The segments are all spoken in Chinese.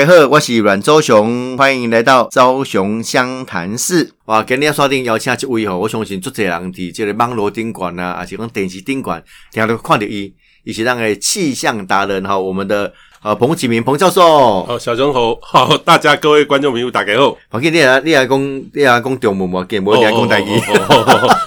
大家好，我是阮周雄，欢迎来到周雄湘潭市。哇，今天刷顶邀请这位吼，我相信足侪人伫这个网络顶管啊，还是讲电视顶管，听到看到伊，伊是那个气象达人哈，我们的呃彭启明彭教授。哦，小熊猴，好，大家各位观众朋友大家好。我给你来，你来讲，你来讲中文无？给我来讲台语。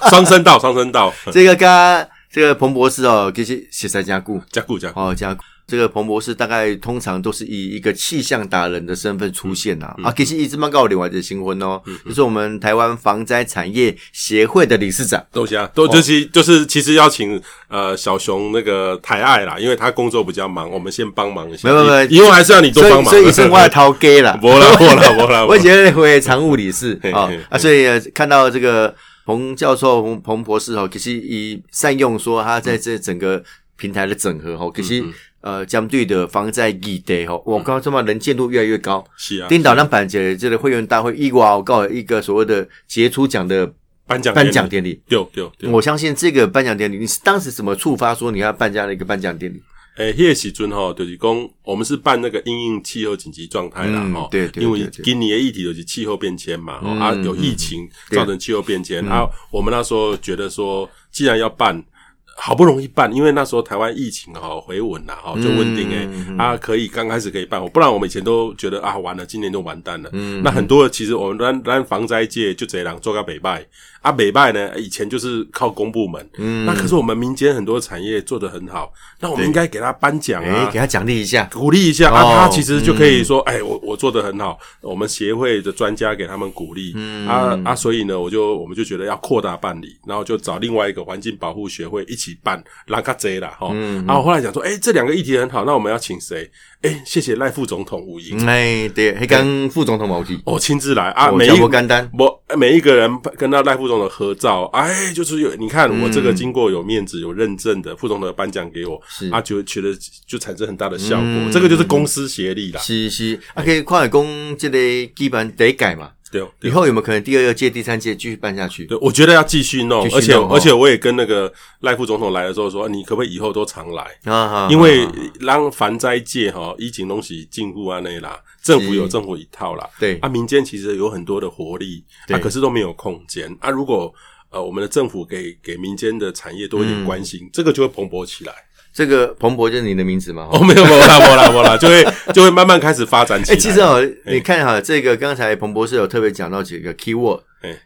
双声道，双声道。这个跟这个彭博士哦，其实实在加固，加固，加固，哦，加固。这个彭博士大概通常都是以一个气象达人的身份出现呐啊，其实一直蛮高另外的新婚哦，就是我们台湾防灾产业协会的理事长，都行，都就是就是其实要请呃小熊那个台爱啦，因为他工作比较忙，我们先帮忙一下，没有没有，以后还是要你多帮忙，所以是外掏给了，不啦不啦不啦，我觉得会常务理事啊啊，所以看到这个彭教授彭彭博士哦，其实以善用说他在这整个平台的整合哦，其实。呃，相对的防灾议题吼，我刚刚说嘛，能见度越来越高。是啊，领导让板姐这个会员大会一我告一个所谓的杰出奖的颁奖颁奖典礼。对对对，我相信这个颁奖典礼，你是当时怎么触发说你要办这样的一个颁奖典礼？诶，迄个时阵吼，就是讲我们是办那个应应气候紧急状态啦，吼，对对，因为今年的议题就是气候变迁嘛，啊，有疫情造成气候变迁，啊，我们那时候觉得说，既然要办。好不容易办，因为那时候台湾疫情哈回稳了哈，就稳定诶，啊可以刚开始可以办，不然我们以前都觉得啊完了，今年就完蛋了。那很多其实我们咱咱防灾界就这样做个北拜。啊，北拜呢？以前就是靠公部门，嗯，那可是我们民间很多产业做得很好，那我们应该给他颁奖啊，给他奖励一下，鼓励一下啊。他其实就可以说，哎，我我做得很好，我们协会的专家给他们鼓励，嗯。啊啊，所以呢，我就我们就觉得要扩大办理，然后就找另外一个环境保护学会一起办，拉卡贼啦哈。然后后来讲说，哎，这两个议题很好，那我们要请谁？哎，谢谢赖副总统吴英，哎，对，还跟副总统毛去，哦，亲自来啊，每一个干单，我每一个人跟到赖副总的合照，哎，就是有你看我这个经过有面子有认证的副总的颁奖给我，是。啊，就觉得就产生很大的效果，这个就是公司协力啦，是是，啊，可以跨海工这个基本得改嘛。对，以后有没有可能第二届、第三届继续办下去？对，我觉得要继续弄，而且而且我也跟那个赖副总统来的时候说，你可不可以以后都常来啊？因为让防灾界哈，疫情东西进步啊那啦，政府有政府一套啦，对啊，民间其实有很多的活力，啊，可是都没有空间啊。如果呃，我们的政府给给民间的产业多一点关心，这个就会蓬勃起来。这个彭博就是你的名字吗？哦，没有，没有啦，没啦，没啦，就会 就会慢慢开始发展起来。哎，其实哦，你看哈，这个刚才彭博士有特别讲到几个 keyword，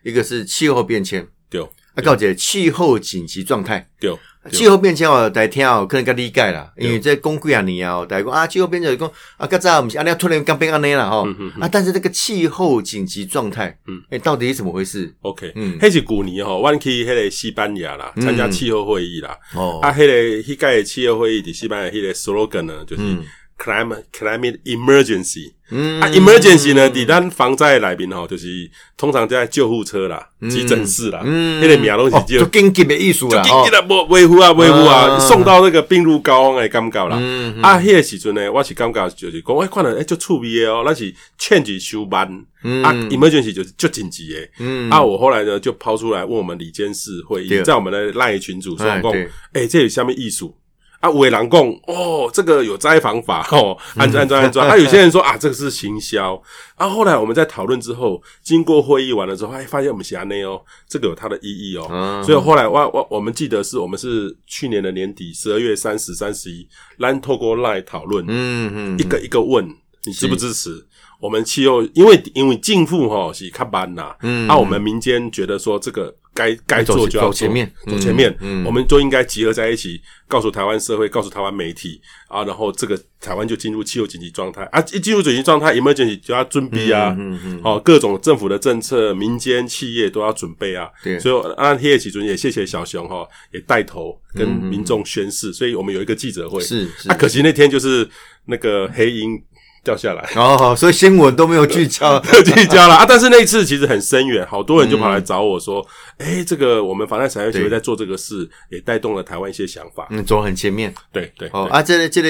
一个是气候变迁，对，啊，告解气候紧急状态，对。气候变迁哦，大家听哦，可能较理解啦，因为这讲几啊年啊，大家讲啊，气候变迁讲啊，较早不是啊，你要突然刚变安尼啦吼，啊，但是这个气候紧急状态，嗯，哎，到底是怎么回事？OK，嗯，迄是旧年吼，我去迄个西班牙啦，参加气候会议啦，哦，啊，迄个迄届气候会议伫西班牙迄个 slogan 呢，就是。climate climate emergency，嗯。啊，emergency 呢？伫咱防灾内面吼，就是通常在救护车啦、急诊室啦，嗯，迄个名东西就紧急的艺术啦，紧急的维维护啊，维护啊，送到那个病入膏肓的感觉啦。啊，迄个时阵呢，我是感觉就是讲，哎，看到哎，就趣味的哦，那是 change 修班啊，emergency 就是就紧急的。嗯，啊，我后来呢就抛出来问我们李监事会议，在我们的赖群组说讲，哎，这有下面艺术。啊，伟郎讲哦，这个有灾防法 哦，安装安装安装。啊，有些人说啊，这个是行销。啊，后来我们在讨论之后，经过会议完了之后，哎，发现我们辖内哦，这个有它的意义哦。所以后来我我我们记得是我们是去年的年底十二月三十、三十一，来透过来讨论，嗯嗯，一个一个问你支不支持我们气候，因为因为进富哈是看班呐，嗯，啊，我们民间觉得说这个。该该做就要走前面，走前面，我们就应该集合在一起，告诉台湾社会，告诉台湾媒体啊，然后这个台湾就进入气候紧急状态啊，一进入紧急状态，emergency 就要准备啊，哦，各种政府的政策、民间企业都要准备啊，对，所以按黑夜起尊也谢谢小熊哈，也带头跟民众宣誓，所以我们有一个记者会，是，啊，可惜那天就是那个黑鹰。掉下来。哦，所以新闻都没有聚焦，聚焦了啊！但是那一次其实很深远，好多人就跑来找我说：“哎，这个我们防灾产业协会在做这个事，也带动了台湾一些想法。”嗯，走很前面，对对。哦啊，这个这个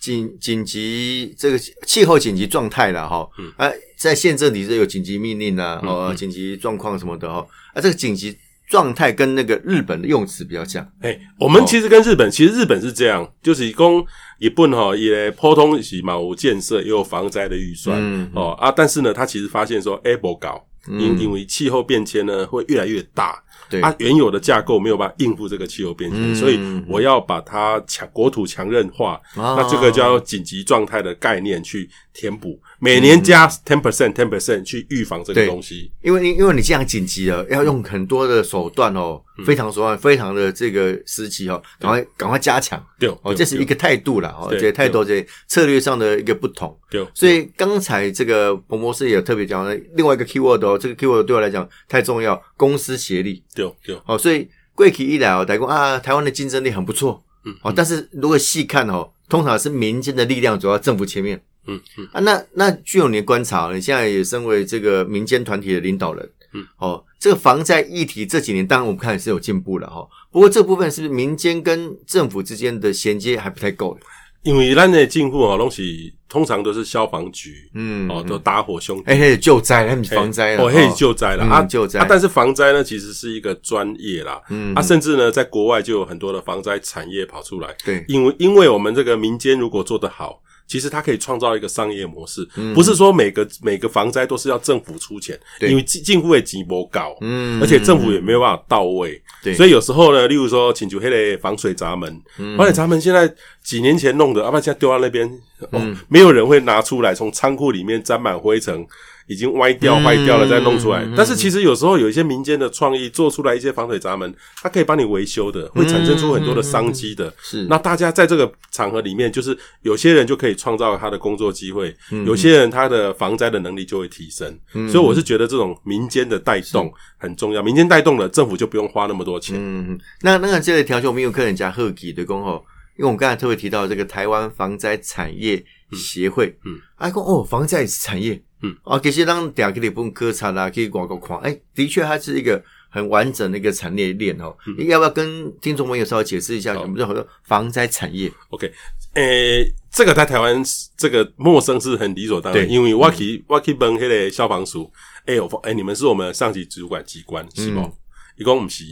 紧紧急这个气候紧急状态了哈，啊，在县政里是有紧急命令啊，哦，紧急状况什么的哈，啊，这个紧急状态跟那个日本的用词比较像。哎，我们其实跟日本，其实日本是这样，就是供一本哈也普通是嘛有建设也有防灾的预算哦啊，但是呢，他其实发现说，哎不搞，因因为气候变迁呢会越来越大。对啊，原有的架构没有办法应付这个气候变迁，所以我要把它强国土强韧化。那这个叫紧急状态的概念去填补，每年加 ten percent ten percent 去预防这个东西。因为因为你这样紧急了，要用很多的手段哦，非常手段，非常的这个时期哦，赶快赶快加强。对哦，这是一个态度了哦，这态度这策略上的一个不同。对，所以刚才这个彭博士也特别讲了另外一个 keyword 哦，这个 keyword 对我来讲太重要，公司协力。对对，哦，所以贵企一来哦，台工啊，台湾的竞争力很不错，嗯，哦，但是如果细看哦，通常是民间的力量走到政府前面，嗯嗯。啊，那那据有你的观察，你现在也身为这个民间团体的领导人，嗯，哦，这个防灾议题这几年当然我们看是有进步了哈，不过这部分是不是民间跟政府之间的衔接还不太够？因为咱的进户哦，东西通常都是消防局，嗯，哦，都打火兄弟，哎，救灾，他们防灾了，哦，嘿，救灾了啊，救灾。啊，但是防灾呢，其实是一个专业啦，嗯，啊，甚至呢，在国外就有很多的防灾产业跑出来，对，因为因为我们这个民间如果做得好。其实它可以创造一个商业模式，不是说每个每个防灾都是要政府出钱，因为进进户的几波高，嗯，而且政府也没有办法到位，对，所以有时候呢，例如说请求黑的防水闸门，防水闸门现在几年前弄的，阿爸现在丢到那边，哦，没有人会拿出来，从仓库里面沾满灰尘。已经歪掉、坏掉了，再弄出来。但是其实有时候有一些民间的创意，做出来一些防水闸门，它可以帮你维修的，会产生出很多的商机的。是，那大家在这个场合里面，就是有些人就可以创造他的工作机会，有些人他的防灾的能力就会提升。所以我是觉得这种民间的带动很重要，民间带动了，政府就不用花那么多钱。嗯，那那个这个条件，我们有客人加贺吉的恭候，因为我们刚才特别提到这个台湾防灾产业协会，嗯，哎，讲哦，防灾产业。嗯，啊，其实让大家可以不用科查啦，可以广告看，哎，的确它是一个很完整的一个产业链哦。你要不要跟听众朋友稍微解释一下，什么叫做防灾产业？OK，诶，这个在台湾这个陌生是很理所当然，因为我去我去问那个消防署，哎，我哎，你们是我们上级主管机关是吗？一共不是。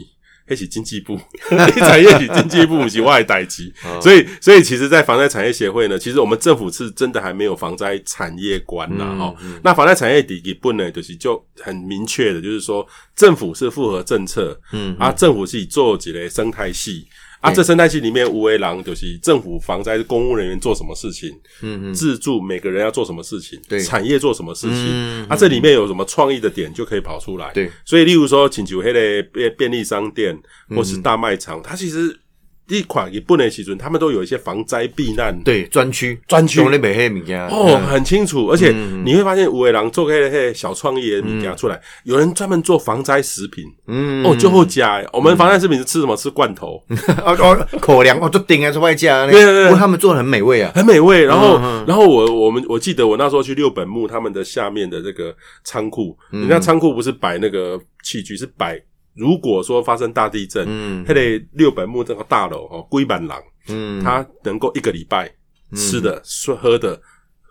一起经济部，产业局经济部是外代机，所以所以其实，在防灾产业协会呢，其实我们政府是真的还没有防灾产业观呐，哈。那防灾产业底一部呢，就是就很明确的，就是说政府是符合政策，嗯，啊，政府是以做几类生态系。啊，这生态系里面无为狼就是政府防灾公务人员做什么事情，嗯嗯，自助每个人要做什么事情，对，产业做什么事情，啊，这里面有什么创意的点就可以跑出来，对，所以例如说，请求黑的便便利商店或是大卖场，它其实。一款也不能起准，他们都有一些防灾避难。对专区。专区，那美黑物件。哦，很清楚，而且你会发现五尾狼做开的些小创意的物件出来，有人专门做防灾食品，嗯，哦，就后加，我们防灾食品是吃什么？吃罐头，哦哦，口粮哦，就顶还是外加，对对对，不过他们做的很美味啊，很美味。然后，然后我我们我记得我那时候去六本木他们的下面的这个仓库，人家仓库不是摆那个器具，是摆。如果说发生大地震，嗯，他得六百亩这个大楼哦，龟板廊，嗯，他能够一个礼拜吃的、喝的，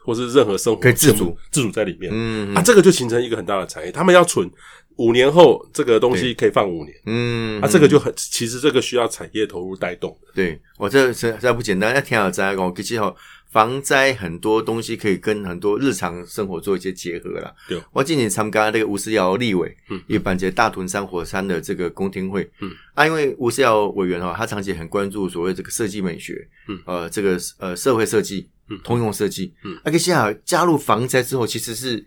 或是任何生活可以自主。自主在里面，嗯，啊，这个就形成一个很大的产业。他们要存五年后，这个东西可以放五年，嗯，啊，这个就很其实这个需要产业投入带动的。对我这实在不简单，要听好在讲，其实哦。防灾很多东西可以跟很多日常生活做一些结合啦。对，我今年参加那个吴思尧立委，嗯，也办这大屯山火山的这个公听会，嗯，啊，因为吴思尧委员哈，他长期很关注所谓这个设计美学，嗯，呃，这个呃社会设计，嗯，通用设计，嗯，而且现在加入防灾之后，其实是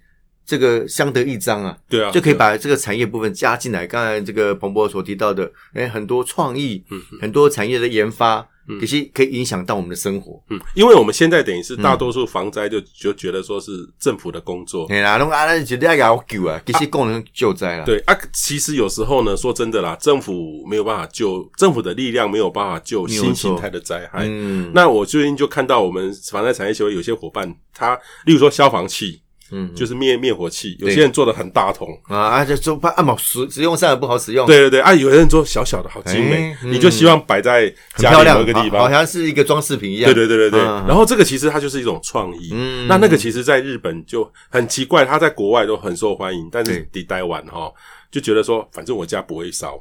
这个相得益彰啊，对啊，就可以把这个产业部分加进来。刚才这个彭博所提到的，哎，很多创意，嗯，很多产业的研发。可是可以影响到我们的生活，嗯，因为我们现在等于是大多数防灾就就觉得说是政府的工作，对啦，弄啊，那绝对要救啊，其实功能救灾了，对啊，其实有时候呢，说真的啦，政府没有办法救，政府的力量没有办法救新形态的灾害。嗯，那我最近就看到我们防灾产业协会有些伙伴，他例如说消防器。嗯，就是灭灭火器，有些人做的很大桶。啊，而且做怕按摩使使用上也不好使用。对对对，啊，有人做小小的好精美，你就希望摆在家里某个地方，好像是一个装饰品一样。对对对对对。然后这个其实它就是一种创意。嗯，那那个其实在日本就很奇怪，它在国外都很受欢迎，但是抵待完哈，就觉得说，反正我家不会烧。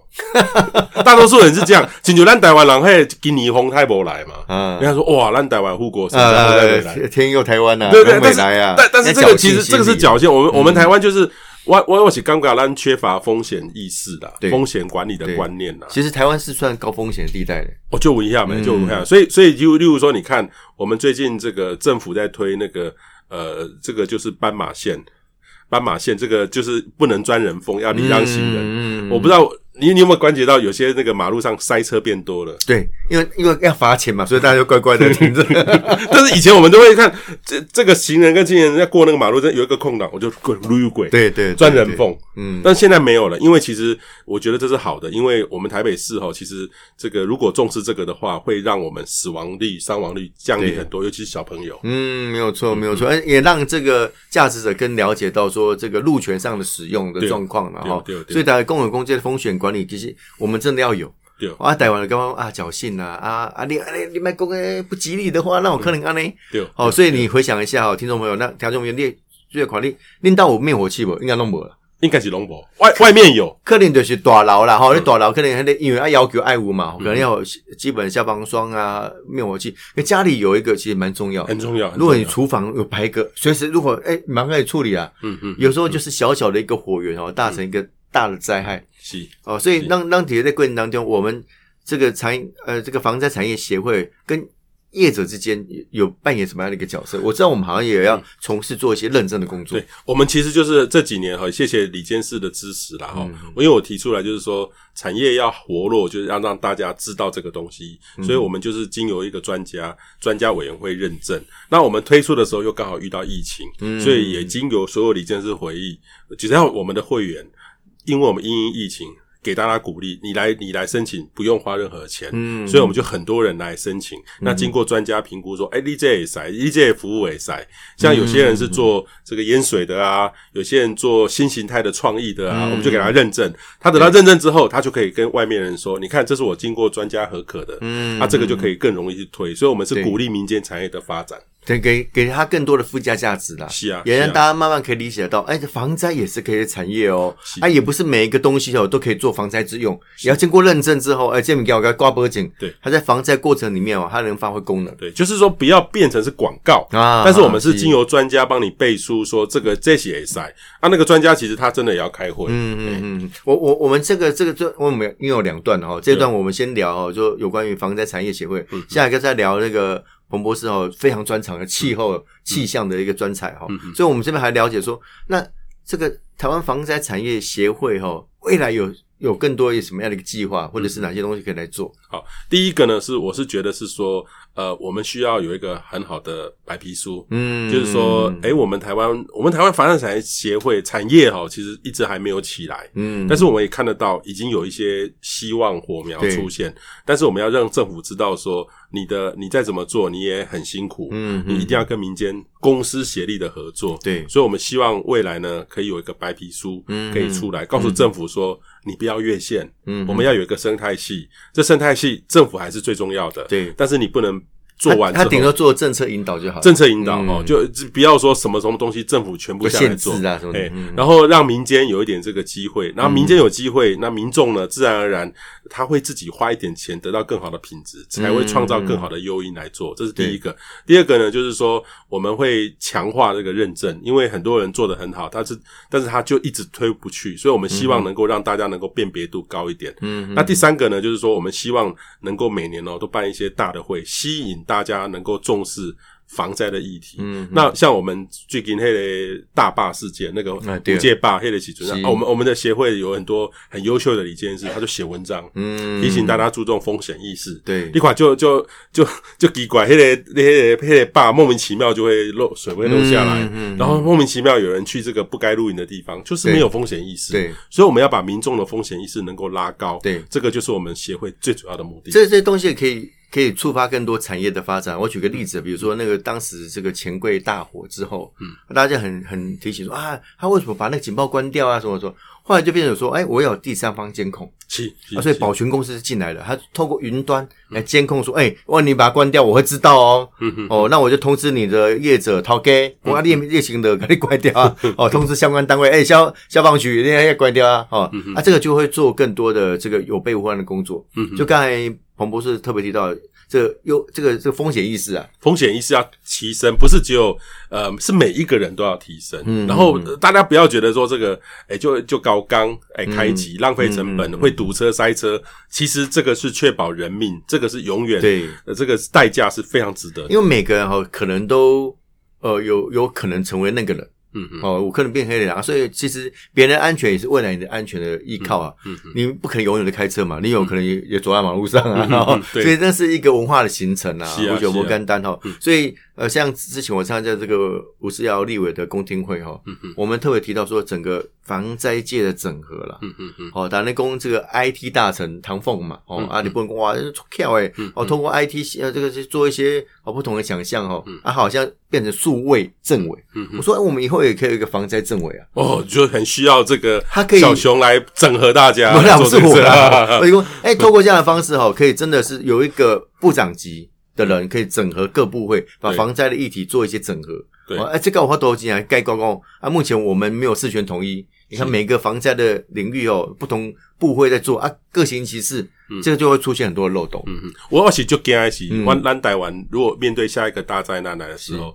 大多数人是这样，请求咱台湾人嘿，今年风太不来嘛。嗯，人家说哇，咱台湾护国神在来，天佑台湾呐，对对，但是但但是这个其实这个是侥幸。我们我们台湾就是我我我是刚刚咱缺乏风险意识的，风险管理的观念呐。其实台湾是算高风险地带的，我就问一下没，就问一下。所以所以就例如说，你看我们最近这个政府在推那个呃，这个就是斑马线。斑马线这个就是不能钻人缝，要礼让行人。我不知道你你有没有关觉到有些那个马路上塞车变多了？对，因为因为要罚钱嘛，所以大家就乖乖的 停着。但是以前我们都会看这这个行人跟行人在过那个马路，这有一个空档，我就滚路轨，对对，钻人缝。嗯，但现在没有了，因为其实我觉得这是好的，因为我们台北市哈，其实这个如果重视这个的话，会让我们死亡率、伤亡率降低很多，尤其是小朋友。嗯，没有错，没有错，也让这个驾驶者更了解到说这个路权上的使用的状况了哈。所以，大家公共空间的风险管理，其实我们真的要有。对啊，台湾的刚刚啊侥幸啊啊啊，你你你卖公诶不吉利的话，那我可能安呢。对，哦，所以你回想一下哦，听众朋友，那听众朋友，你最款你拎到我灭火器不？应该弄不了。应该是龙博外外面有，可能就是大楼啦，吼，你大楼可能还得因为要要求爱屋嘛，可能要基本消防栓啊、灭火器。那家里有一个其实蛮重要，很重要。如果你厨房有排个，随时如果哎蛮可以处理啊，嗯嗯，有时候就是小小的一个火源哦，大成一个大的灾害。是哦，所以让让底下在过程当中，我们这个产呃这个防灾产业协会跟。业者之间有扮演什么样的一个角色？我知道我们好像也要从事做一些认证的工作。对，我们其实就是这几年哈，谢谢李监事的支持啦哈。因为我提出来就是说，产业要活络，就是要让大家知道这个东西，所以我们就是经由一个专家专家委员会认证。那我们推出的时候又刚好遇到疫情，所以也经由所有李监事回忆，只要我们的会员，因为我们因应疫情。给大家鼓励，你来你来申请不用花任何钱，嗯，所以我们就很多人来申请。那经过专家评估说，哎，你这也塞，你这服务也塞。像有些人是做这个淹水的啊，有些人做新形态的创意的啊，我们就给他认证。他等到认证之后，他就可以跟外面人说，你看，这是我经过专家合可的，嗯，那这个就可以更容易去推。所以，我们是鼓励民间产业的发展。给给给他更多的附加价值啦，是啊，也让大家慢慢可以理解到，哎，防灾也是可以的产业哦，啊，也不是每一个东西哦都可以做防灾之用，也要经过认证之后，哎，这边给我个挂脖颈，对，它在防灾过程里面哦，它能发挥功能，对，就是说不要变成是广告啊，但是我们是经由专家帮你背书，说这个这些也塞，啊，那个专家其实他真的也要开会，嗯嗯嗯，我我我们这个这个这我们因为有两段哈，这段我们先聊哦，就有关于防灾产业协会，下一个再聊那个。彭博士哦，非常专长的气候气象的一个专才哈，所以我们这边还了解说，那这个台湾防灾产业协会哈，未来有有更多有什么样的一个计划，或者是哪些东西可以来做？好，第一个呢是，我是觉得是说。呃，我们需要有一个很好的白皮书，嗯，就是说，哎，我们台湾，我们台湾防灾产业协会产业哈，其实一直还没有起来，嗯，但是我们也看得到，已经有一些希望火苗出现，但是我们要让政府知道说，你的你再怎么做，你也很辛苦，嗯，你一定要跟民间公司协力的合作，对，所以我们希望未来呢，可以有一个白皮书，嗯，可以出来告诉政府说，你不要越线，嗯，我们要有一个生态系，这生态系政府还是最重要的，对，但是你不能。做完他顶多做政策引导就好，政策引导哦，就不要说什么什么东西政府全部下来做啊，哎，然后让民间有一点这个机会，然后民间有机会，那民众呢，自然而然他会自己花一点钱，得到更好的品质，才会创造更好的诱因来做，这是第一个。第二个呢，就是说我们会强化这个认证，因为很多人做的很好，但是但是他就一直推不去，所以我们希望能够让大家能够辨别度高一点。嗯，那第三个呢，就是说我们希望能够每年哦都办一些大的会，吸引。大家能够重视防灾的议题，嗯，那像我们最近那个大坝事件，那个五界坝黑的起存啊，我们我们的协会有很多很优秀的理监事，他就写文章，嗯，提醒大家注重风险意识，对，一款就就就就奇怪，黑的那些黑的坝莫名其妙就会漏水会漏下来，然后莫名其妙有人去这个不该露营的地方，就是没有风险意识，对，所以我们要把民众的风险意识能够拉高，对，这个就是我们协会最主要的目的。这这些东西可以。可以触发更多产业的发展。我举个例子，比如说那个当时这个钱柜大火之后，嗯，大家很很提醒说啊，他为什么把那个警报关掉啊？什么说？后来就变成说，哎，我有第三方监控，是啊，所以保全公司是进来了，他透过云端来监控说，哎，哇，你把它关掉，我会知道哦，哦，那我就通知你的业者掏给，我列列行的赶紧关掉啊，哦，通知相关单位，哎，消消防局你也关掉啊，哦，啊，这个就会做更多的这个有备无患的工作，嗯。就刚才彭博士特别提到。这又这个这个风险意识啊，风险意识要提升，不是只有呃，是每一个人都要提升。嗯，然后大家不要觉得说这个，哎，就就高刚，哎，开启浪费成本，会堵车塞车。其实这个是确保人命，这个是永远对，这个代价是非常值得。因为每个人哈，可能都呃有有可能成为那个人。嗯嗯，哦，我可能变黑了啊，所以其实别人安全也是未来你的安全的依靠啊。嗯嗯，你不可能永远的开车嘛，你有可能也也走在马路上啊。所以那是一个文化的形成啊，不久不干单哈。所以呃，像之前我参加这个吴思尧立委的公听会哈，我们特别提到说整个。防灾界的整合了，嗯嗯嗯，哦，打那工这个 IT 大臣唐凤嘛，哦，啊，你不能哇，跳哎，哦，通过 IT 呃这个去做一些哦不同的想象哦，啊，好像变成数位政委，嗯我说我们以后也可以有一个防灾政委啊，哦，就很需要这个，他可以小熊来整合大家，不是我 说哎，透过这样的方式哈，可以真的是有一个部长级的人可以整合各部会，把防灾的议题做一些整合，对，哎，这个我多少钱啊？该高高啊，目前我们没有事权统一。你看每个防灾的领域哦，不同部会在做啊，各行其事，这个就会出现很多的漏洞。嗯嗯，我我是就惊的是，湾蓝台湾如果面对下一个大灾难来的时候，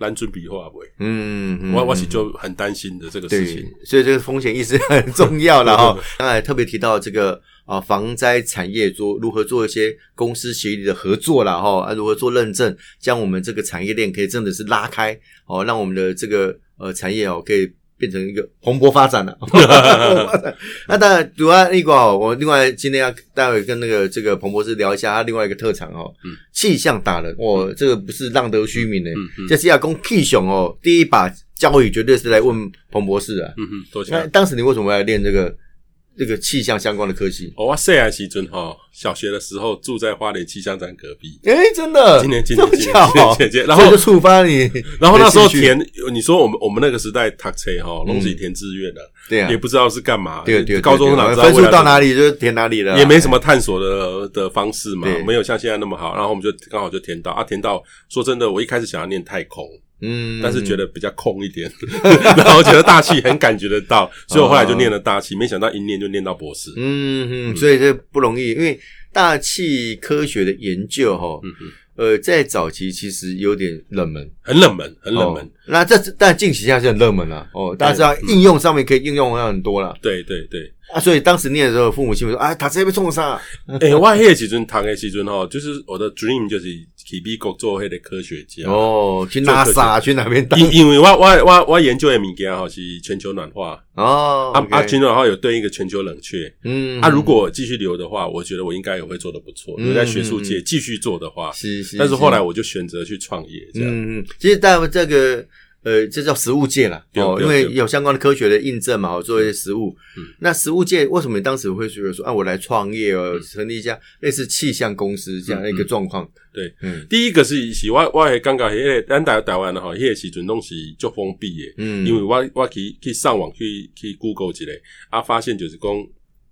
蓝准笔画不会。嗯，我我是就很担心的这个事情。所以这个风险意识很重要了哈。刚才特别提到这个啊，防灾产业做如何做一些公司协议的合作了哈，啊，如何做认证，将我们这个产业链可以真的是拉开哦，让我们的这个呃产业哦可以。变成一个蓬勃发展了。那当然，主要一个哦，我另外今天要待会跟那个这个彭博士聊一下他另外一个特长哦，气象达人。哇，这个不是浪得虚名的，这是要攻气象哦。第一把交椅绝对是来问彭博士啊。嗯哼，多谢。那当时你为什么要练这个？这个气象相关的科技，我细汉时阵哈，小学的时候住在花莲气象站隔壁。哎，真的，今年今年今年今然后就触发你，然后那时候填，你说我们我们那个时代读册哈，拢是填志愿的，对啊，也不知道是干嘛，对对，高中哪分数到哪里就填哪里了，也没什么探索的的方式嘛，没有像现在那么好，然后我们就刚好就填到啊，填到说真的，我一开始想要念太空。嗯，但是觉得比较空一点，然后觉得大气很感觉得到，所以我后来就念了大气，没想到一念就念到博士。嗯嗯，所以这不容易，因为大气科学的研究哈，呃，在早期其实有点冷门，很冷门，很冷门。那这但近期现在是很热门了哦，大家知道应用上面可以应用很多了。对对对，啊，所以当时念的时候，父母亲说啊，他直接被冲上。哎，我那时阵，读的时阵哈，就是我的 dream 就是。去美国做迄个科学家哦，去 NASA 去那边？因因为我我我我研究的物件吼是全球暖化哦，啊啊，全球暖化有对应一个全球冷却，嗯，啊，如果继续留的话，我觉得我应该也会做的不错。留在学术界继续做的话，是是，但是后来我就选择去创业，这样。嗯，其实在这个。呃，这叫实物界啦哦，因为有相关的科学的印证嘛，我做一些实物。那实物界为什么你当时会觉得说啊，我来创业哦，成立一家类似气象公司这样一个状况？对，嗯，第一个是是我我刚刚因为咱台台湾的哈，迄个时阵东西就封闭的，嗯，因为我我去去上网去去 Google 之类，啊，发现就是讲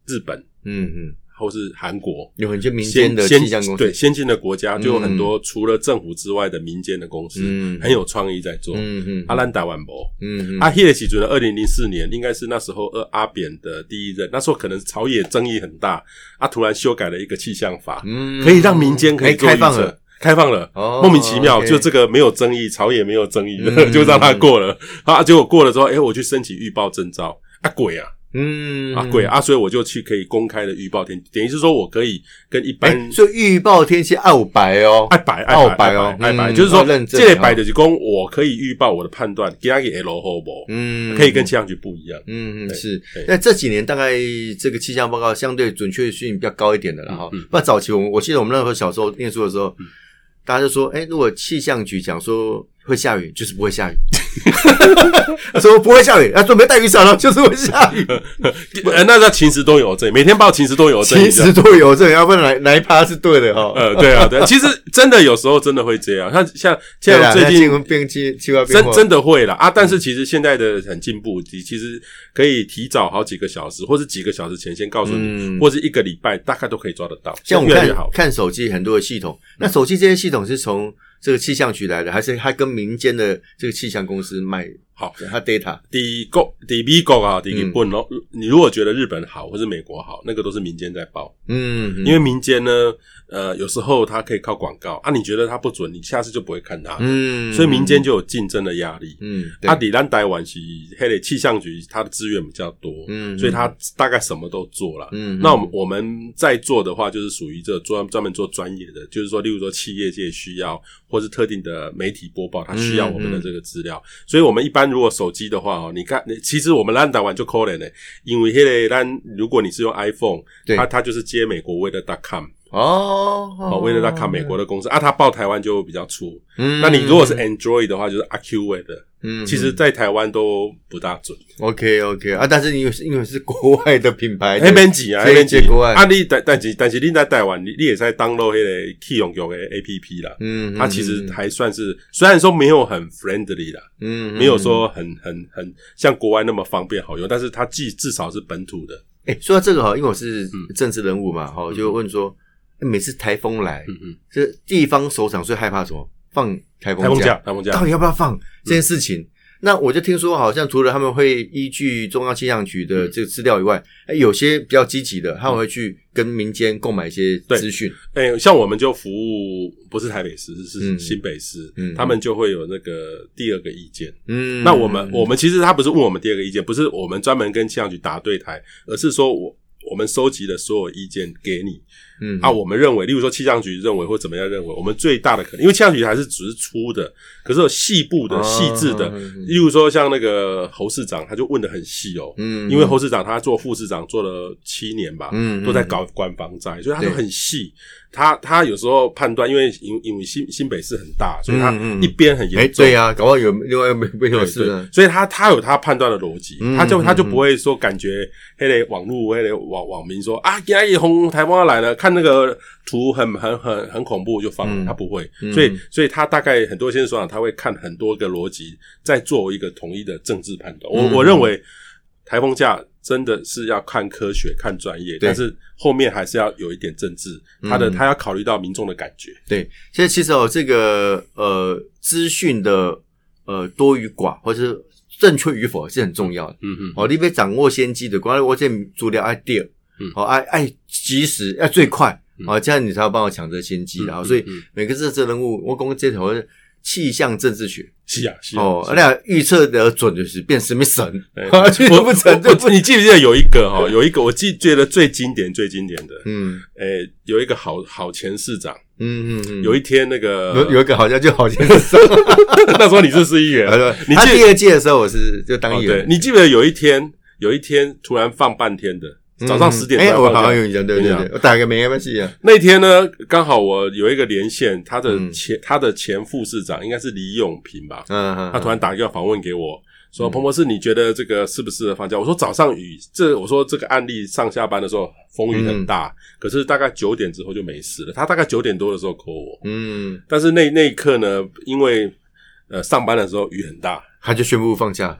日本，嗯嗯。或是韩国有很多民间的气象公司，对先进的国家就有很多除了政府之外的民间的公司，很有创意在做。嗯嗯，阿兰达万博，嗯，阿希奇准的二零零四年应该是那时候阿阿扁的第一任，那时候可能朝野争议很大，啊，突然修改了一个气象法，嗯可以让民间可以开放了，开放了，莫名其妙，就这个没有争议，朝野没有争议，就让他过了。啊，结果过了之后，哎，我去申请预报证照，啊，鬼啊！嗯啊，贵啊，所以我就去可以公开的预报天，等于是说我可以跟一般所以预报天气爱白哦，爱白爱白哦，爱白就是说这类白的就公，我可以预报我的判断，给他给 L 后不？嗯，可以跟气象局不一样。嗯嗯，是。那这几年大概这个气象报告相对准确性比较高一点的了哈。那早期我我记得我们那时候小时候念书的时候，大家就说，哎，如果气象局讲说。会下雨，就是不会下雨。他说不会下雨，啊，准备带雨伞了，就是会下雨。呃，那叫晴时多有证，每天报晴时多有证，晴时多有证，要不然哪哪一趴是对的哈？呃，对啊，对，其实真的有时候真的会这样，像像现在最近变气气候真真的会了啊！但是其实现在的很进步，其其实可以提早好几个小时，或是几个小时前先告诉你，或是一个礼拜大概都可以抓得到。像我看看手机很多的系统，那手机这些系统是从。这个气象局来的，还是还跟民间的这个气象公司卖？好，他 data 第一国第一国啊，第一本咯。你如果觉得日本好或是美国好，那个都是民间在报。嗯，因为民间呢，呃，有时候它可以靠广告啊。你觉得它不准，你下次就不会看它。嗯，所以民间就有竞争的压力。嗯，啊里兰台湾是黑的气象局，它的资源比较多。嗯，所以它大概什么都做了。嗯，那我们我们在做的话，就是属于这专专门做专业的，就是说，例如说企业界需要，或是特定的媒体播报，它需要我们的这个资料。所以我们一般。如果手机的话哦，你看，其实我们烂打完就可怜呢，因为现在咱，如果你是用 iPhone，它它就是接美国微的 .com 哦，哦为了 .com 美国的公司啊，他报台湾就比较粗。嗯，那你如果是 Android 的话，就是 Acuvue 的。嗯，其实，在台湾都不大准。OK OK 啊，但是因为是因为是国外的品牌，那边挤啊，那边挤国外。啊，你但但是但是你在台湾，你你也在 download 那个 Key 用用的 APP 啦。嗯，它其实还算是，虽然说没有很 friendly 啦，嗯，没有说很很很像国外那么方便好用，但是它既至少是本土的。哎，说到这个哈，因为我是政治人物嘛，哈，就问说，每次台风来，嗯嗯，这地方首长最害怕什么？放台风假，台风假到底要不要放这件事情？那我就听说，好像除了他们会依据中央气象局的这个资料以外，哎，有些比较积极的，他们会去跟民间购买一些资讯。哎，像我们就服务不是台北市，是新北市，他们就会有那个第二个意见。嗯，那我们我们其实他不是问我们第二个意见，不是我们专门跟气象局打对台，而是说我。我们收集的所有意见给你，嗯啊，我们认为，例如说气象局认为或怎么样认为，我们最大的可能，因为气象局还是只是粗的，可是有细部的、细致的，例如说像那个侯市长，他就问的很细哦，嗯，因为侯市长他做副市长做了七年吧，嗯，都在搞管房债，所以他就很细。他他有时候判断，因为因因为新新北市很大，所以他一边很严重。对啊，搞不好有另外没没有事。所以他他有他判断的逻辑，他就他就不会说感觉黑嘞网络黑嘞网网民说啊，今日红台风要来了，看那个图很很很很恐怖就放，他不会。所以所以他大概很多先生说他会看很多个逻辑，再做一个统一的政治判断。我我认为台风假。真的是要看科学、看专业，但是后面还是要有一点政治。他的他要考虑到民众的感觉。对，现在其实哦，这个呃资讯的呃多与寡，或者是正确与否是很重要的。嗯嗯，哦，你被掌握先机的，关于我这主料爱好爱爱及时，要最快，好这样你才要帮我抢这先机。然后，所以每个政治人物，我讲这头。气象政治学是啊，是哦，而且预测的准就是变什么神，我不成。你记不记得有一个哈，有一个我记觉得最经典、最经典的，嗯，诶，有一个好好前市长，嗯嗯嗯，有一天那个有一个好像就好前市长，那时候你是市议员，你他第二届的时候我是就当议员，你记不记得有一天有一天突然放半天的？早上十点，哎，我好像有印象，对对对，我打个没关系啊。那天呢，刚好我有一个连线，他的前他的前副市长应该是李永平吧，嗯嗯，他突然打一个访问给我，说彭博士，你觉得这个适不适合放假？我说早上雨，这我说这个案例上下班的时候风雨很大，可是大概九点之后就没事了。他大概九点多的时候 call 我，嗯，但是那那一刻呢，因为呃上班的时候雨很大，他就宣布放假。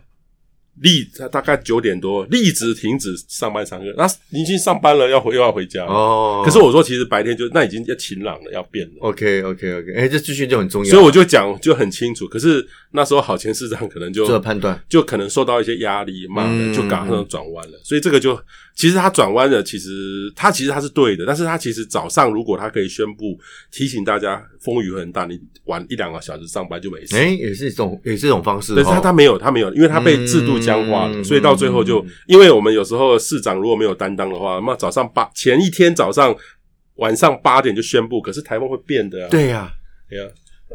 立他大概九点多立即停止上班上课，那已经上班了，要回又要回家哦。可是我说，其实白天就那已经要晴朗了，要变了。OK OK OK，哎，这资讯就很重要，所以我就讲就很清楚。可是那时候好前市长可能就做判断，就可能受到一些压力嘛，就赶上转弯了。所以这个就其实他转弯了，其实他其实他是对的，但是他其实早上如果他可以宣布提醒大家风雨很大，你晚一两个小时上班就没事。哎，也是一种也是一种方式。但是他他没有他没有，因为他被制度。僵化了，所以到最后就，因为我们有时候市长如果没有担当的话，那早上八前一天早上晚上八点就宣布，可是台风会变的。对呀，对呀，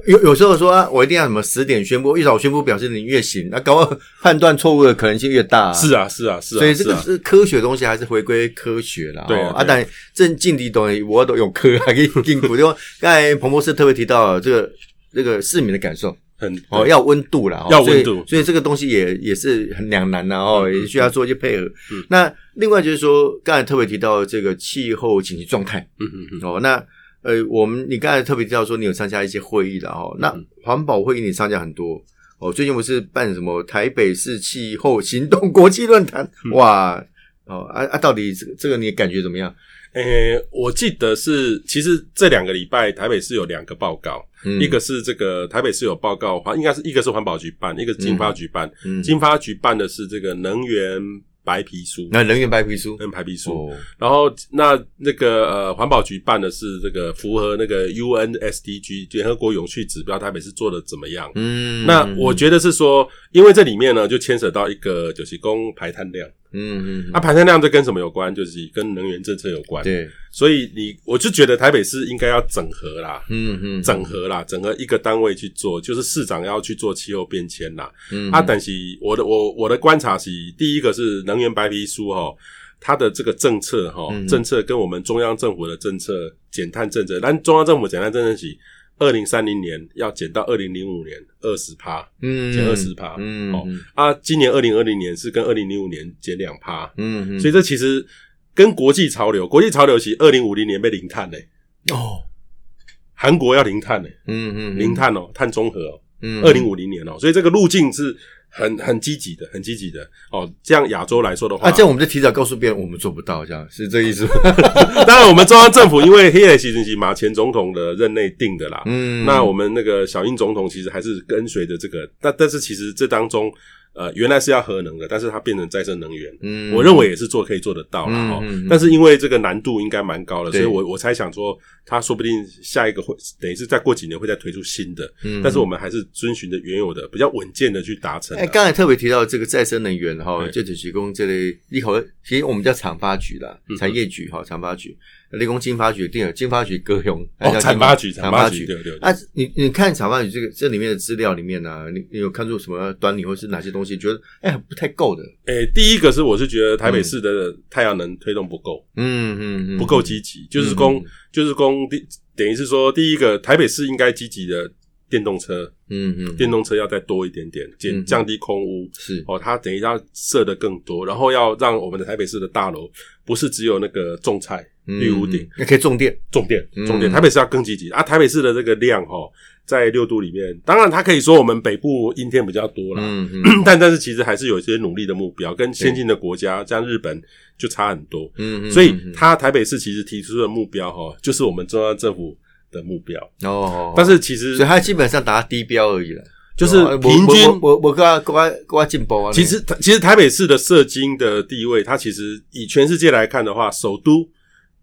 有有时候说我一定要什么十点宣布，越早宣布表示你越行，那搞判断错误的可能性越大。是啊，是啊，是啊。所以这个是科学东西，还是回归科学啦。对啊，但正境地东西我都有科还可以进步。就刚才彭博士特别提到这个这个市民的感受。很哦，要有温度了，哦要温度。所以这个东西也也是很两难的哦，嗯也需要做一些配合。嗯那另外就是说，刚才特别提到这个气候紧急状态。嗯嗯嗯，哦，那呃，我们你刚才特别提到说你有参加一些会议的哦，那嗯环保会议你参加很多。哦，最近不是办什么台北市气候行动国际论坛？嗯。哇哦啊啊，到底这个这个你感觉怎么样？诶、我记得是，其实这两个礼拜台北市有两个报告，嗯。一个是这个台北市有报告，应该是一个是环保局办，一个是经发局办。嗯经发局办的是这个能源白皮书，那能源白皮书？能源白皮书。哦。然后那那个呃环保局办的是这个符合那个 UN SDG 联合国永续指标，台北市做的怎么样？嗯那我觉得是说，因为这里面呢就牵扯到一个就是供排碳量，嗯嗯那、排碳量这跟什么有关？就是跟能源政策有关。对所以你我就觉得台北市应该要整合啦，嗯嗯整合啦，整合一个单位去做，就是市长要去做气候变迁啦。嗯啊，但是我的我我的观察是，第一个是能源白皮书哈，它的这个政策哈，嗯政策跟我们中央政府的政策减碳政策，但中央政府减碳政策是二零三零年要减到二零零五年二十趴嗯减二十趴嗯哦啊，今年二零二零年是跟二零零五年减两趴，嗯所以这其实跟国际潮流，国际潮流是二零五零年被零碳嘞，哦。韩国要零碳嘞，嗯嗯零碳哦，碳中和哦，嗯。二零五零年哦，所以这个路径是很很积极的，很积极的哦。这样亚洲来说的话，啊，这样我们就提早告诉别人我们做不到，这样是这意思吗？当然我们中央政府因为黑人习近平马前总统的任内定的啦，嗯那我们那个小英总统其实还是跟随着这个，但但是其实这当中。呃，原来是要核能的，但是它变成再生能源，嗯。我认为也是做可以做得到了哈、嗯嗯。嗯但是因为这个难度应该蛮高的，所以我我猜想说，它说不定下一个会等于是再过几年会再推出新的，嗯。但是我们还是遵循着原有的比较稳健的去达成啊。哎，刚才特别提到这个再生能源哈，就只提供这类一口，其实我们叫厂发局啦嗯，产业局哈，厂发局，立功金发局定了，金发局歌咏哦，产发局，产发局。对对对。啊，你你看产发局这个这里面的资料里面呢，你你有看出什么端倪，或是哪些东西觉得哎不太够的？诶、第一个是我是觉得台北市的太阳能推动不够，嗯嗯嗯，不够积极，就是供、嗯就是供第等于是说，第一个台北市应该积极的电动车，嗯嗯，电动车要再多一点点，减、嗯降低空污。是哦，它等于要设的更多，然后要让我们的台北市的大楼不是只有那个种菜、绿屋顶、，也可以种电，重电、嗯重电，台北市要更积极啊！台北市的这个量哈、哦，在六度里面，当然它可以说我们北部阴天比较多啦，嗯嗯 但但是其实还是有一些努力的目标，跟先进的国家，像日本就差很多。嗯，所以，它台北市其实提出的目标哈，就是我们中央政府的目标。哦，但是其实所以它基本上达到低标而已了，就是哦平均我我我跟他跟他跟他进步啊。其实其实台北市的社经的地位，它其实以全世界来看的话，首都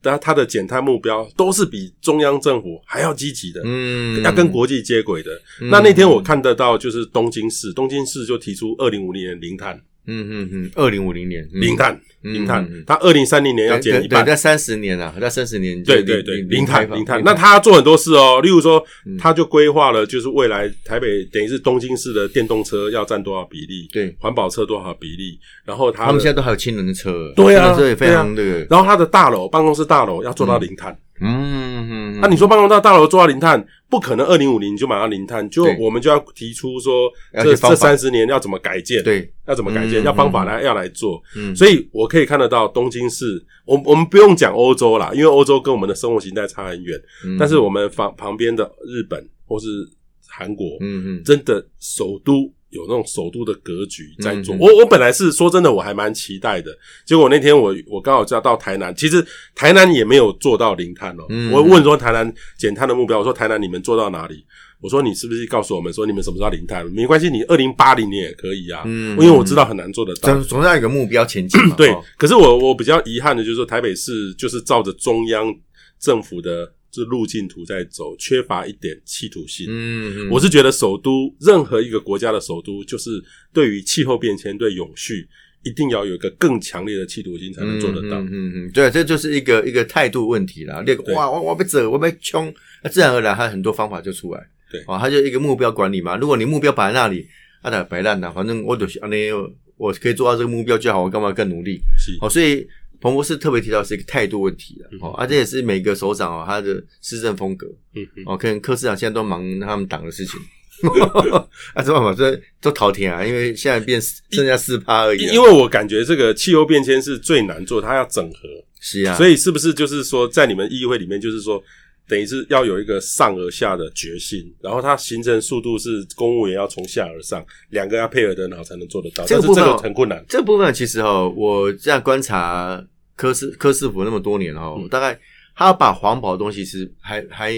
它它的减碳目标都是比中央政府还要积极的。嗯，要跟国际接轨的。嗯那那天我看得到，就是东京市，东京市就提出二零五零年零碳，嗯嗯嗯，二零五零年零碳，嗯零碳嗯。它二零三零年要对对，减一半，在三十年啊，在三十年对对对，零碳零碳。那他做很多事哦，例如说嗯，他就规划了，就是未来台北等于是东京市的电动车要占多少比例，对。环保车多少比例，然后他他们现在都还有氢能的车，对啊这也非常那个，然后他的大楼办公室大楼要做到零碳。嗯嗯，那你说办公大大楼做到零碳，不可能二零五零就马上零碳，就我们就要提出说这这三十年要怎么改建，对，要怎么改建，嗯要方法来要来做。嗯，所以我可以看得到东京市，我我们不用讲欧洲啦，因为欧洲跟我们的生活形态差很远。嗯。但是我们旁旁边的日本或是韩国，嗯嗯。真的首都有那种首都的格局在做。嗯嗯我我本来是说真的，我还蛮期待的。结果那天我我刚好就要到台南，其实台南也没有做到零碳哦。嗯我问说台南减碳的目标，我说台南你们做到哪里？我说你是不是告诉我们说你们什么时候零碳？没关系，你二零八零年也可以啊，嗯因为我知道很难做得到。总总要有一个目标前进嘛，对哦，可是我我比较遗憾的就是说，台北市就是照着中央政府的这路径图在走，缺乏一点企图心。嗯，嗯我是觉得首都任何一个国家的首都，就是对于气候变迁、对永续，一定要有一个更强烈的企图心才能做得到。嗯嗯嗯，对，这就是一个一个态度问题啦。那个对哇，我我被走，我被冲，那自然而然，它很多方法就出来。对哦，它就一个目标管理嘛。如果你目标摆在那里，啊，那白烂呐，反正我就是安尼，我可以做到这个目标就好，我干嘛更努力？是，哦，所以彭博士特别提到是一个态度问题了。嗯哦，啊，这也是每个首长哦他的施政风格。嗯嗯，哦，可能柯市长现在都忙他们党的事情。啊，这办法这都逃天啊，因为现在变剩下四趴而已、啊。因为我感觉这个气候变迁是最难做，它要整合，是啊，所以是不是就是说，在你们议会里面，就是说，等于是要有一个上而下的决心，然后它形成速度是公务员要从下而上，两个要配合得很好才能做得到，这这个部分个很困难。这部分其实哈，我这样观察柯斯柯师傅那么多年哈，嗯大概他把环保的东西是还还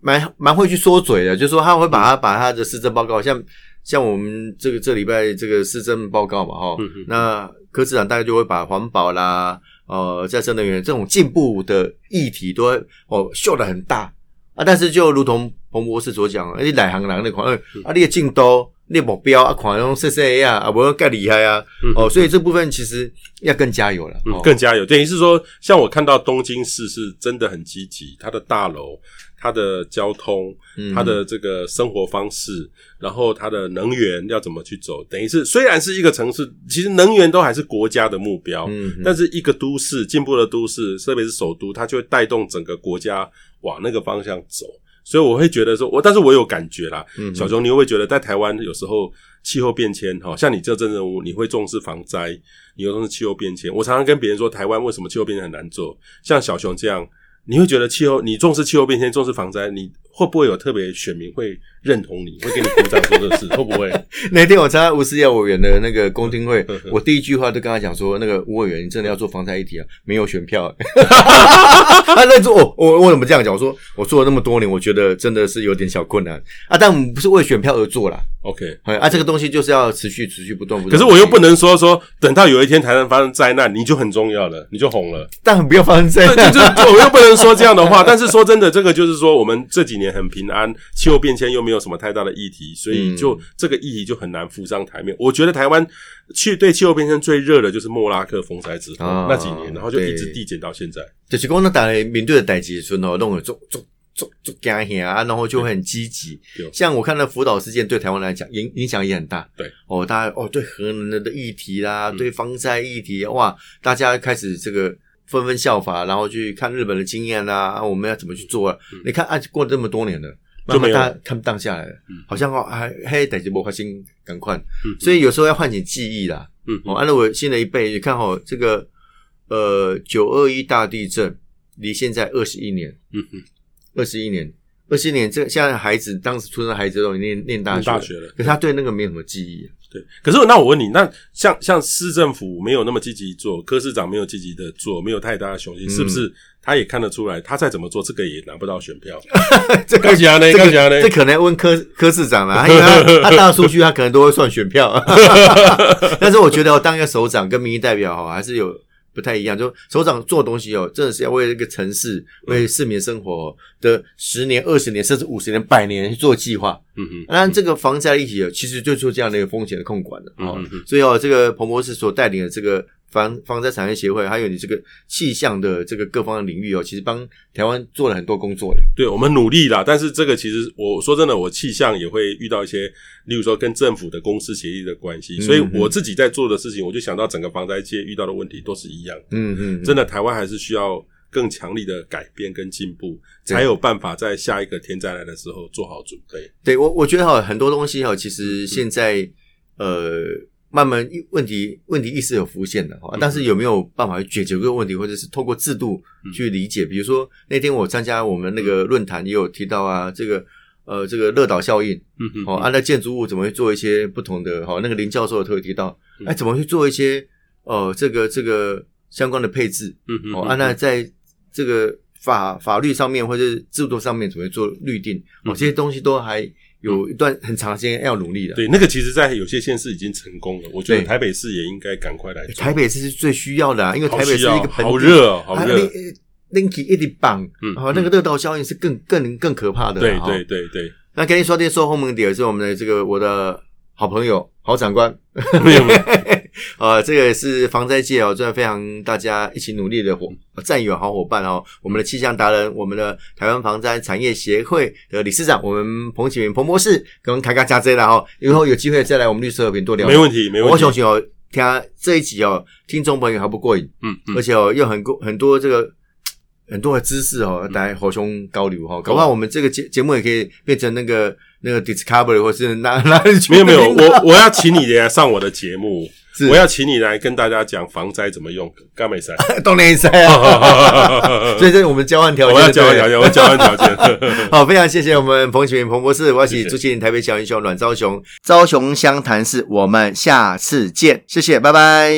蛮蛮会去说嘴的，就是说他会把他把他的市政报告，像像我们这个这礼拜这个市政报告嘛哈，嗯嗯那柯市长大概就会把环保啦、呃再生能源这种进步的议题都会哦秀的很大。啊，但是就如同彭博士所讲，而且哪行人那款，啊，你的进度、你的目标啊，款用 C C A 啊，啊，不更厉害啊，嗯。哦，所以这部分其实要更加油了，嗯哦，更加有，等于是说，像我看到东京市是真的很积极，它的大楼、它的交通、嗯它的这个生活方式，然后它的能源要怎么去走，等于是虽然是一个城市，其实能源都还是国家的目标，嗯嗯但是一个都市进步的都市，特别是首都，它就会带动整个国家往那个方向走。所以我会觉得说，我但是我有感觉啦，嗯小熊，你会不会觉得在台湾有时候气候变迁，哈，像你这阵任务，你会重视防灾，你又重视气候变迁。我常常跟别人说，台湾为什么气候变迁很难做？像小熊这样，你会觉得气候，你重视气候变迁，重视防灾，你会不会有特别选民会认同你，会给你鼓掌做这事？会不会？那天我参加吴思耀委员的那个公听会我第一句话就跟他讲说，那个吴委员，你真的要做防灾议题啊，没有选票。他在做，我我为什么这样讲？我说我做了那么多年，我觉得真的是有点小困难啊，但我们不是为选票而做啦，OK，哎啊，这个东西就是要持续持续不断不可。是我又不能说说，等到有一天台湾发生灾难，你就很重要了，你就红了。但不要发生这对，样。就就我又不能说这样的话，但是说真的，这个就是说，我们这几年很平安，气候变迁又没有什么太大的议题，所以就、这个议题就很难浮上台面。我觉得台湾去对气候变迁最热的就是莫拉克风灾之后、啊那几年，然后就一直递减到现在。就是讲，那大家面对的代志的时候，弄得做做做做惊吓啊，然后就会很积极。像我看到福岛事件对台湾来讲影影响也很大。对哦，大家哦对核能的议题啦，嗯对防灾议题，哇，大家开始这个纷纷效法，然后去看日本的经验啦，啊，我们要怎么去做啊？你看啊，过了这么多年了。慢慢大家看不当下来了，嗯。好像哦，还嘿，代志无发心，赶快，嗯所以有时候要唤醒记忆啦。嗯哦，按照我新的一辈，你看哦，这个呃九二一大地震离现在二十一年，嗯嗯，二十一年，二十一年，这现在孩子当时出生的孩子都念念大学，念大学了。可是他对那个没有什么记忆。对。可是那我问你，那像像市政府没有那么积极做，柯市长没有积极的做，没有太大的雄心，是不是？他也看得出来，他再怎么做，这个也拿不到选票。这看起来呢，这看起来呢这，可能要问柯柯市长了，因为他 他大数据他可能都会算选票，但是我觉得哦，当一个首长跟民意代表哈，还是有不太一样。就首长做东西哦，真的是要为这个城市、为市民生活的十年、二十年，甚至五十年、百年去做计划。嗯嗯，当然，这个防灾议题哦，其实就做这样的一个风险的控管的哦嗯嗯嗯。所以哦，这个彭博士所带领的这个防防灾产业协会，还有你这个气象的这个各方的领域哦，其实帮台湾做了很多工作的。对我们努力啦，但是这个其实我说真的，我气象也会遇到一些，例如说跟政府的公司协议的关系，所以我自己在做的事情，我就想到整个防灾界遇到的问题都是一样。嗯嗯，真的，台湾还是需要更强力的改变跟进步，才有办法在下一个天灾来的时候做好准备。对我我觉得哈，很多东西哈，其实现在呃，慢慢问题问题意识有浮现的哈，嗯。但是有没有办法去解决这个问题，或者是透过制度去理解？比如说那天我参加我们那个论坛，也有提到啊，这个呃这个热岛效应嗯哼哦，按照建筑物怎么去做一些不同的哈，那个林教授特别提到，嗯。哎，怎么去做一些呃这个这个相关的配置哦，嗯哼嗯啊，那在这个法法律上面或者是制度上面怎么做律定哦，嗯。这些东西都还有一段很长时间要努力的。对，那个其实，在有些县市已经成功了，我觉得台北市也应该赶快来做。台北市是最需要的啊，因为台北是需要一个好热哦，好热。，Linky 一直绑，嗯哦，那个热岛效应是更更更可怕的。对哦对对对，那跟你说这说后门点是我们的这个我的好朋友好长官，没有没有呃，这个也是防灾界哦，真的非常大家一起努力的伙战友好伙伴哦。我们的气象达人，我们的台湾防灾产业协会的理事长，我们彭启明彭博士跟开开加这了哦。以后有机会再来我们绿色和平多聊。没问题没问题。我相信哦，听这一集哦，听众朋友还不过瘾，嗯嗯而且哦，又很多很多这个很多的知识哦，大家火熊高流哈，搞不好我们这个节节目也可以变成那个那个 Discovery 或是没有没有，我我要请你来上我的节目，是。我要请你来跟大家讲防灾怎么用，干美赛，东联赛啊，所以这是我们交换条件，我要交换条件，我要交换条件。好，非常谢谢我们彭启明彭博士，我是谢谢。朱启林台北小英雄阮昭雄，昭雄湘潭市，我们下次见，谢谢，拜拜。